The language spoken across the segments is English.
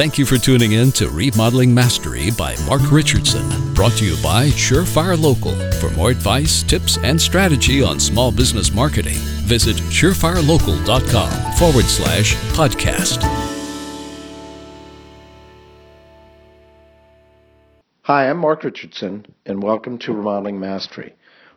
Thank you for tuning in to Remodeling Mastery by Mark Richardson, brought to you by Surefire Local. For more advice, tips, and strategy on small business marketing, visit surefirelocal.com forward slash podcast. Hi, I'm Mark Richardson, and welcome to Remodeling Mastery.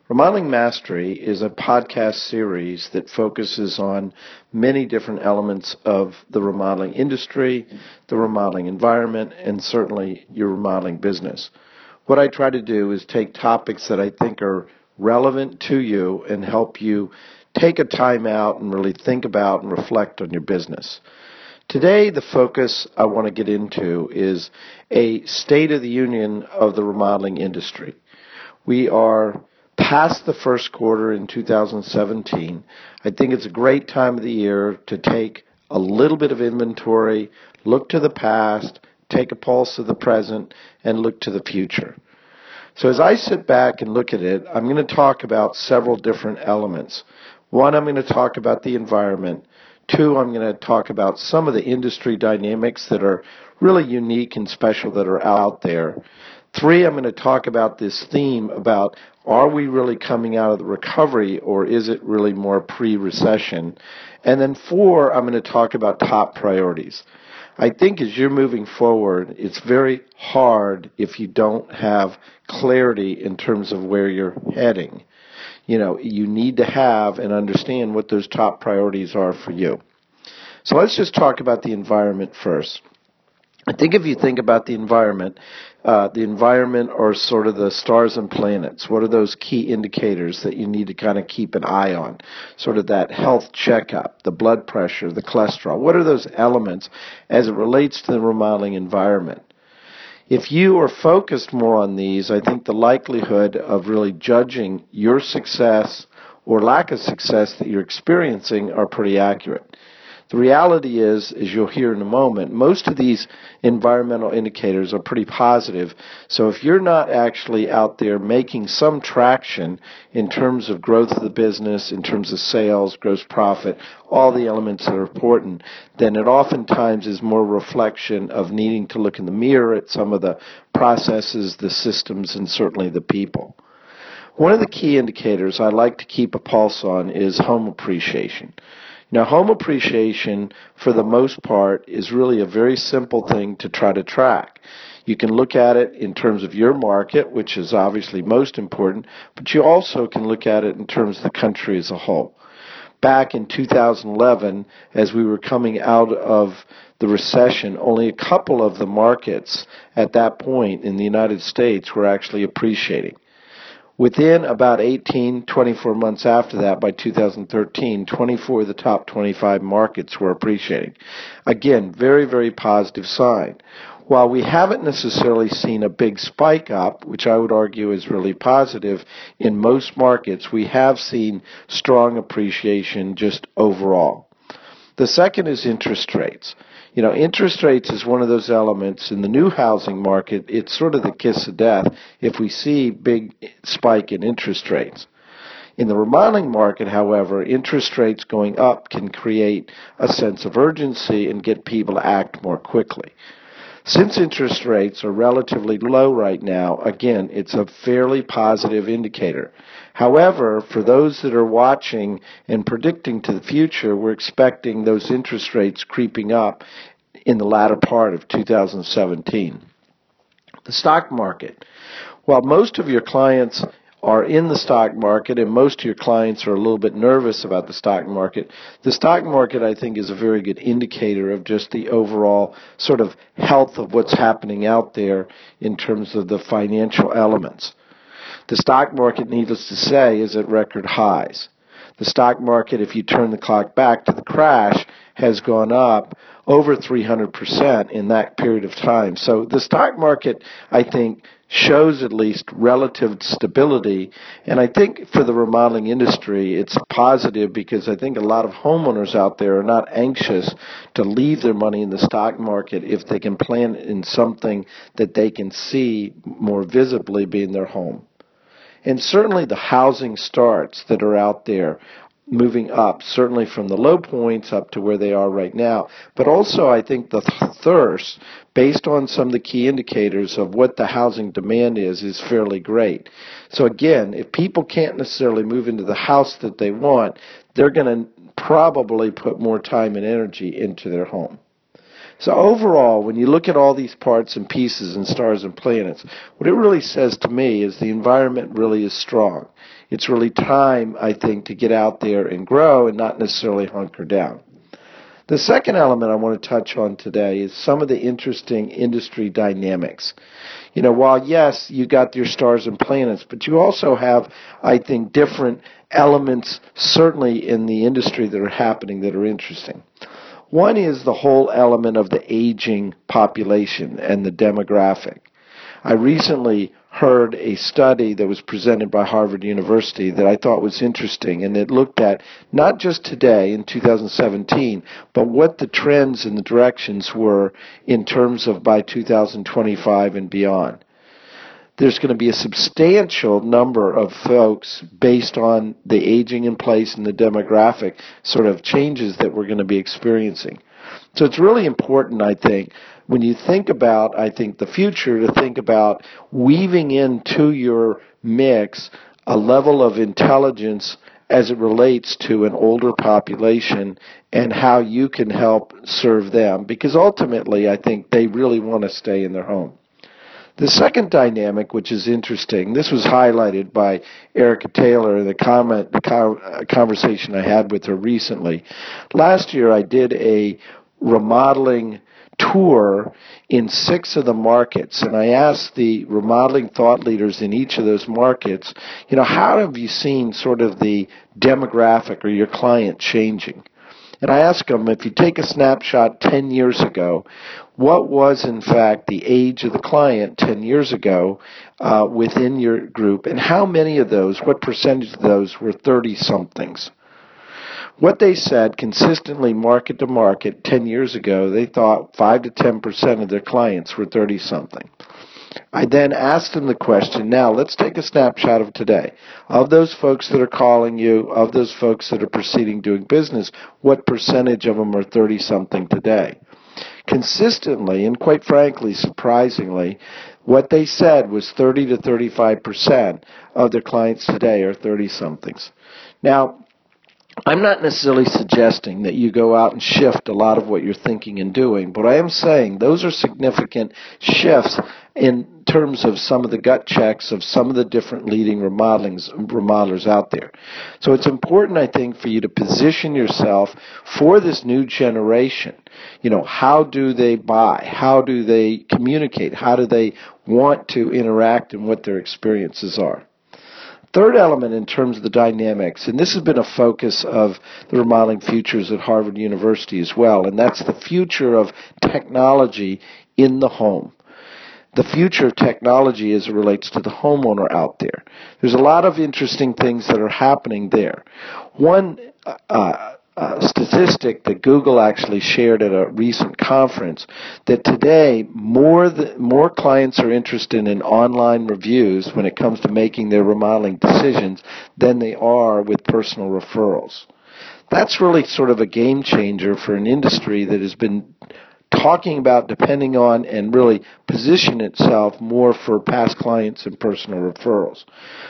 Remodeling Mastery is a podcast series that focuses on many different elements of the remodeling industry, the remodeling environment, and certainly your remodeling business. What I try to do is take topics that I think are relevant to you and help you take a time out and really think about and reflect on your business. Today, the focus I want to get into is a state of the union of the remodeling industry. We are past the first quarter in 2017, I think it's a great time of the year to take a little bit of inventory, look to the past, take a pulse of the present, and look to the future. So as I sit back and look at it, I'm going to talk about several different elements. One, I'm going to talk about the environment. Two, I'm going to talk about some of the industry dynamics that are really unique and special that are out there. Three, I'm going to talk about this theme about are we really coming out of the recovery or is it really more pre recession? And then four, I'm going to talk about top priorities. I think as you're moving forward, it's very hard if you don't have clarity in terms of where you're heading. You know, you need to have and understand what those top priorities are for you. So let's just talk about the environment first. I think if you think about the environment, uh, the environment are sort of the stars and planets. What are those key indicators that you need to kind of keep an eye on? Sort of that health checkup, the blood pressure, the cholesterol. What are those elements as it relates to the remodeling environment? If you are focused more on these, I think the likelihood of really judging your success or lack of success that you're experiencing are pretty accurate. The reality is, as you'll hear in a moment, most of these environmental indicators are pretty positive. So if you're not actually out there making some traction in terms of growth of the business, in terms of sales, gross profit, all the elements that are important, then it oftentimes is more reflection of needing to look in the mirror at some of the processes, the systems, and certainly the people. One of the key indicators I like to keep a pulse on is home appreciation. Now, home appreciation, for the most part, is really a very simple thing to try to track. You can look at it in terms of your market, which is obviously most important, but you also can look at it in terms of the country as a whole. Back in 2011, as we were coming out of the recession, only a couple of the markets at that point in the United States were actually appreciating. Within about 18, 24 months after that, by 2013, 24 of the top 25 markets were appreciating. Again, very, very positive sign. While we haven't necessarily seen a big spike up, which I would argue is really positive, in most markets, we have seen strong appreciation just overall. The second is interest rates you know, interest rates is one of those elements in the new housing market. It's sort of the kiss of death if we see big spike in interest rates. In the remodeling market, however, interest rates going up can create a sense of urgency and get people to act more quickly. Since interest rates are relatively low right now, again, it's a fairly positive indicator. However, for those that are watching and predicting to the future, we're expecting those interest rates creeping up in the latter part of 2017. The stock market. While most of your clients are in the stock market and most of your clients are a little bit nervous about the stock market, the stock market I think is a very good indicator of just the overall sort of health of what's happening out there in terms of the financial elements. The stock market, needless to say, is at record highs. The stock market, if you turn the clock back to the crash, has gone up over 300% in that period of time. So the stock market, I think, shows at least relative stability. And I think for the remodeling industry, it's positive because I think a lot of homeowners out there are not anxious to leave their money in the stock market if they can plan in something that they can see more visibly being their home. And certainly the housing starts that are out there moving up, certainly from the low points up to where they are right now. But also, I think the thirst, based on some of the key indicators of what the housing demand is, is fairly great. So again, if people can't necessarily move into the house that they want, they're going to probably put more time and energy into their home. So overall, when you look at all these parts and pieces and stars and planets, what it really says to me is the environment really is strong. It's really time, I think, to get out there and grow and not necessarily hunker down. The second element I want to touch on today is some of the interesting industry dynamics. You know, while yes, you got your stars and planets, but you also have, I think, different elements certainly in the industry that are happening that are interesting. One is the whole element of the aging population and the demographic. I recently heard a study that was presented by Harvard University that I thought was interesting, and it looked at not just today in 2017, but what the trends and the directions were in terms of by 2025 and beyond there's going to be a substantial number of folks based on the aging in place and the demographic sort of changes that we're going to be experiencing. So it's really important, I think, when you think about, I think, the future, to think about weaving into your mix a level of intelligence as it relates to an older population and how you can help serve them. Because ultimately, I think they really want to stay in their home. The second dynamic, which is interesting, this was highlighted by Erica Taylor in the comment, the uh, conversation I had with her recently. Last year, I did a remodeling tour in six of the markets, and I asked the remodeling thought leaders in each of those markets, you know, how have you seen sort of the demographic or your client changing? And I asked them if you take a snapshot 10 years ago, what was in fact the age of the client 10 years ago uh, within your group, and how many of those, what percentage of those were 30 somethings? What they said consistently market to market 10 years ago, they thought 5 to 10% of their clients were 30 something. I then asked them the question, now let's take a snapshot of today. Of those folks that are calling you, of those folks that are proceeding doing business, what percentage of them are 30 something today? Consistently, and quite frankly, surprisingly, what they said was 30 to 35% of their clients today are 30 somethings. Now, I'm not necessarily suggesting that you go out and shift a lot of what you're thinking and doing, but I am saying those are significant shifts in terms of some of the gut checks of some of the different leading remodelings, remodelers out there. So it's important, I think, for you to position yourself for this new generation. You know, how do they buy? How do they communicate? How do they want to interact and what their experiences are? Third element in terms of the dynamics, and this has been a focus of the remodeling futures at Harvard University as well, and that's the future of technology in the home. The future of technology as it relates to the homeowner out there. There's a lot of interesting things that are happening there. One uh, uh, statistic that Google actually shared at a recent conference that today more more clients are interested in online reviews when it comes to making their remodeling decisions than they are with personal referrals. That's really sort of a game changer for an industry that has been talking about depending on and really position itself more for past clients and personal referrals.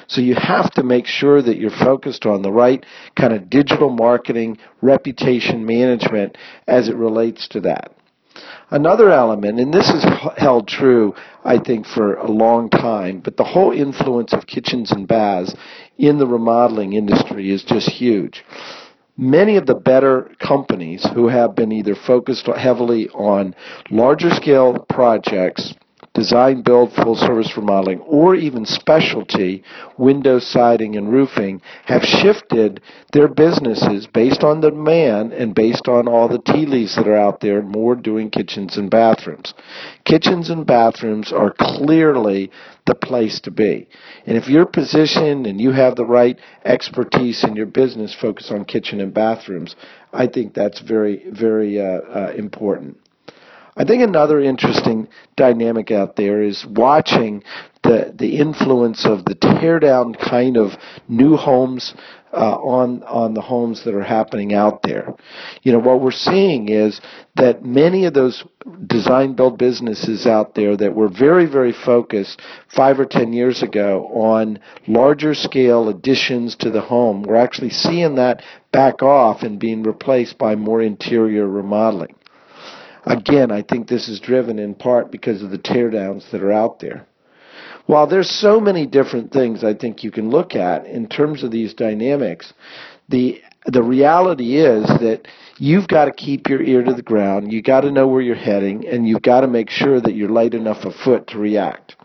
So you have to make sure that you're focused on the right kind of digital marketing, reputation management as it relates to that. Another element, and this has held true, I think, for a long time, but the whole influence of kitchens and baths in the remodeling industry is just huge many of the better companies who have been either focused heavily on larger scale projects design, build, full service remodeling, or even specialty window siding and roofing have shifted their businesses based on the demand and based on all the tea leaves that are out there more doing kitchens and bathrooms. Kitchens and bathrooms are clearly the place to be. And if you're positioned and you have the right expertise in your business focused on kitchen and bathrooms, I think that's very, very uh, uh, important. I think another interesting dynamic out there is watching the the influence of the tear down kind of new homes uh, on on the homes that are happening out there. You know what we're seeing is that many of those design build businesses out there that were very very focused five or ten years ago on larger scale additions to the home, we're actually seeing that back off and being replaced by more interior remodeling. Again, I think this is driven in part because of the teardowns that are out there while there's so many different things I think you can look at in terms of these dynamics, the the reality is that you've got to keep your ear to the ground. you've got to know where you're heading, and you've got to make sure that you're light enough afoot to react.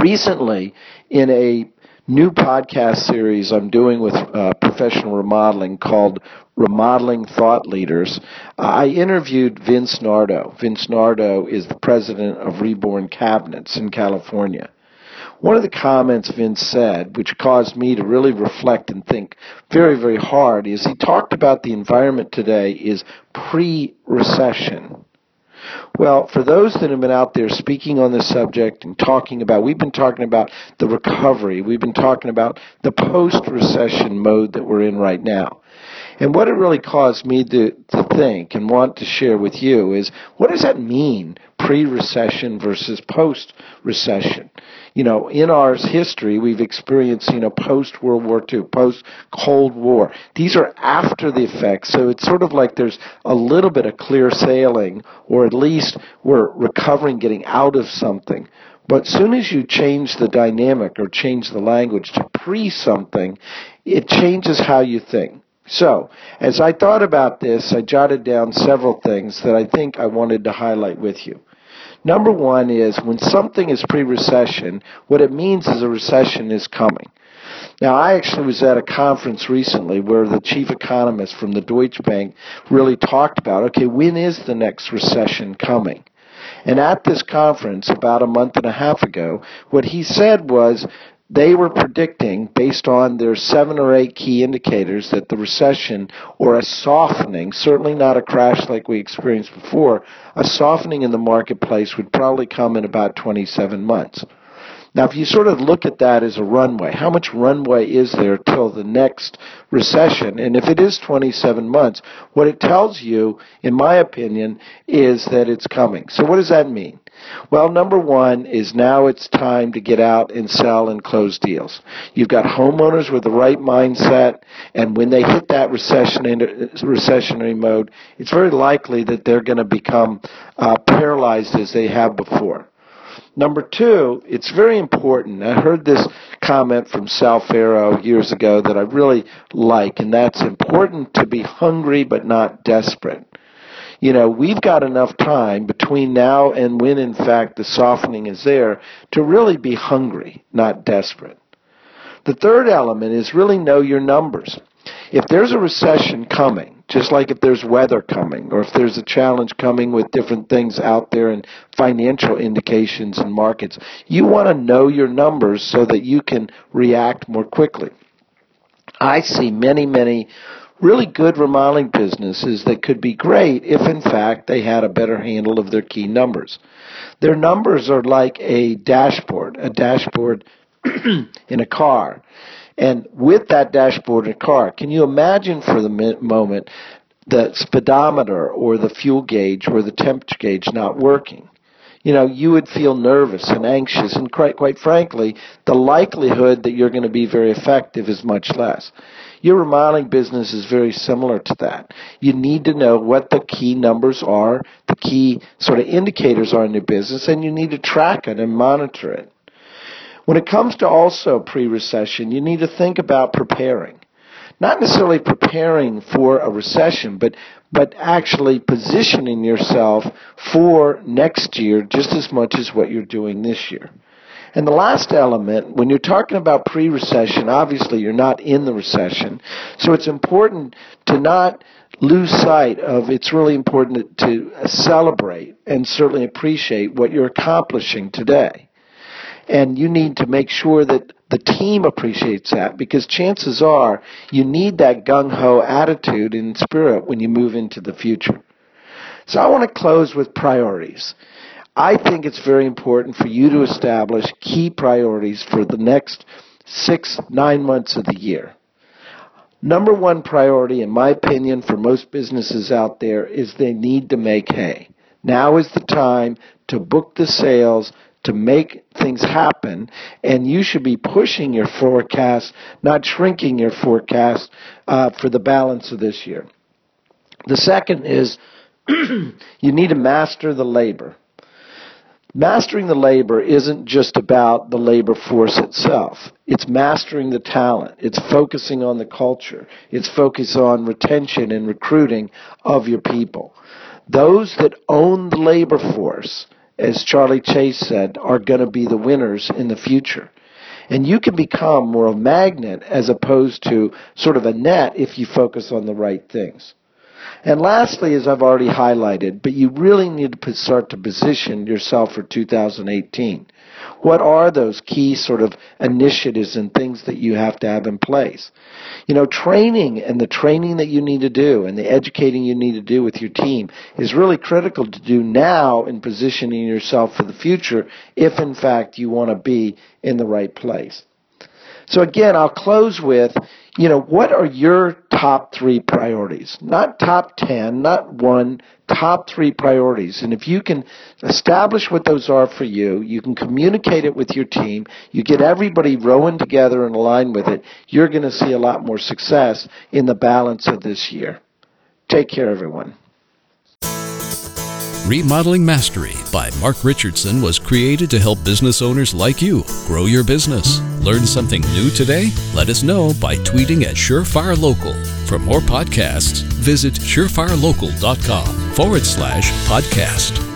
Recently, in a new podcast series I'm doing with uh, professional remodeling called Remodeling Thought Leaders, I interviewed Vince Nardo. Vince Nardo is the president of Reborn Cabinets in California. One of the comments Vince said, which caused me to really reflect and think very, very hard, is he talked about the environment today is pre-recession. Well, for those that have been out there speaking on this subject and talking about, we've been talking about the recovery. We've been talking about the post-recession mode that we're in right now. And what it really caused me to, to think and want to share with you is what does that mean, pre-recession versus post-recession? You know, in our history, we've experienced, you know, post World War II, post Cold War. These are after the effects, so it's sort of like there's a little bit of clear sailing, or at least we're recovering, getting out of something. But soon as you change the dynamic or change the language to pre something, it changes how you think. So, as I thought about this, I jotted down several things that I think I wanted to highlight with you. Number one is when something is pre-recession, what it means is a recession is coming. Now, I actually was at a conference recently where the chief economist from the Deutsche Bank really talked about, okay, when is the next recession coming? And at this conference about a month and a half ago, what he said was they were predicting, based on their seven or eight key indicators, that the recession or a softening, certainly not a crash like we experienced before, a softening in the marketplace would probably come in about 27 months. Now, if you sort of look at that as a runway, how much runway is there till the next recession? And if it is 27 months, what it tells you, in my opinion, is that it's coming. So what does that mean? Well, number one is now it's time to get out and sell and close deals. You've got homeowners with the right mindset, and when they hit that recession recessionary mode, it's very likely that they're going to become uh, paralyzed as they have before. Number two, it's very important. I heard this comment from Sal Ferro years ago that I really like, and that's important to be hungry but not desperate you know, we've got enough time between now and when, in fact, the softening is there to really be hungry, not desperate. The third element is really know your numbers. If there's a recession coming, just like if there's weather coming, or if there's a challenge coming with different things out there and financial indications and markets, you want to know your numbers so that you can react more quickly. I see many, many really good remodeling businesses that could be great if, in fact, they had a better handle of their key numbers. Their numbers are like a dashboard, a dashboard in a car. And with that dashboard in a car, can you imagine for the moment the speedometer or the fuel gauge or the temperature gauge not working? you know, you would feel nervous and anxious, and quite, quite frankly, the likelihood that you're going to be very effective is much less. Your remodeling business is very similar to that. You need to know what the key numbers are, the key sort of indicators are in your business, and you need to track it and monitor it. When it comes to also pre-recession, you need to think about preparing. Not necessarily preparing for a recession, but but actually positioning yourself for next year just as much as what you're doing this year. And the last element, when you're talking about pre-recession, obviously you're not in the recession. So it's important to not lose sight of it's really important to celebrate and certainly appreciate what you're accomplishing today. And you need to make sure that the team appreciates that because chances are you need that gung ho attitude and spirit when you move into the future. So I want to close with priorities. I think it's very important for you to establish key priorities for the next six, nine months of the year. number one priority, in my opinion, for most businesses out there is they need to make hay. Now is the time to book the sales, to make things happen, and you should be pushing your forecast, not shrinking your forecast uh, for the balance of this year. The second is you need to master the labor. Mastering the labor isn't just about the labor force itself. It's mastering the talent. It's focusing on the culture. It's focus on retention and recruiting of your people. Those that own the labor force, as Charlie Chase said, are going to be the winners in the future. And you can become more of a magnet as opposed to sort of a net if you focus on the right things. And lastly, as I've already highlighted, but you really need to start to position yourself for 2018. What are those key sort of initiatives and things that you have to have in place? You know, training and the training that you need to do and the educating you need to do with your team is really critical to do now in positioning yourself for the future if in fact you want to be in the right place. So again, I'll close with, you know, what are your top three priorities? Not top 10, not one, top three priorities. And if you can establish what those are for you, you can communicate it with your team, you get everybody rowing together and aligned with it, you're going to see a lot more success in the balance of this year. Take care, everyone. Remodeling Mastery by Mark Richardson was created to help business owners like you grow your business. Learn something new today? Let us know by tweeting at Surefire Local. For more podcasts, visit surefirelocal.com forward slash podcast.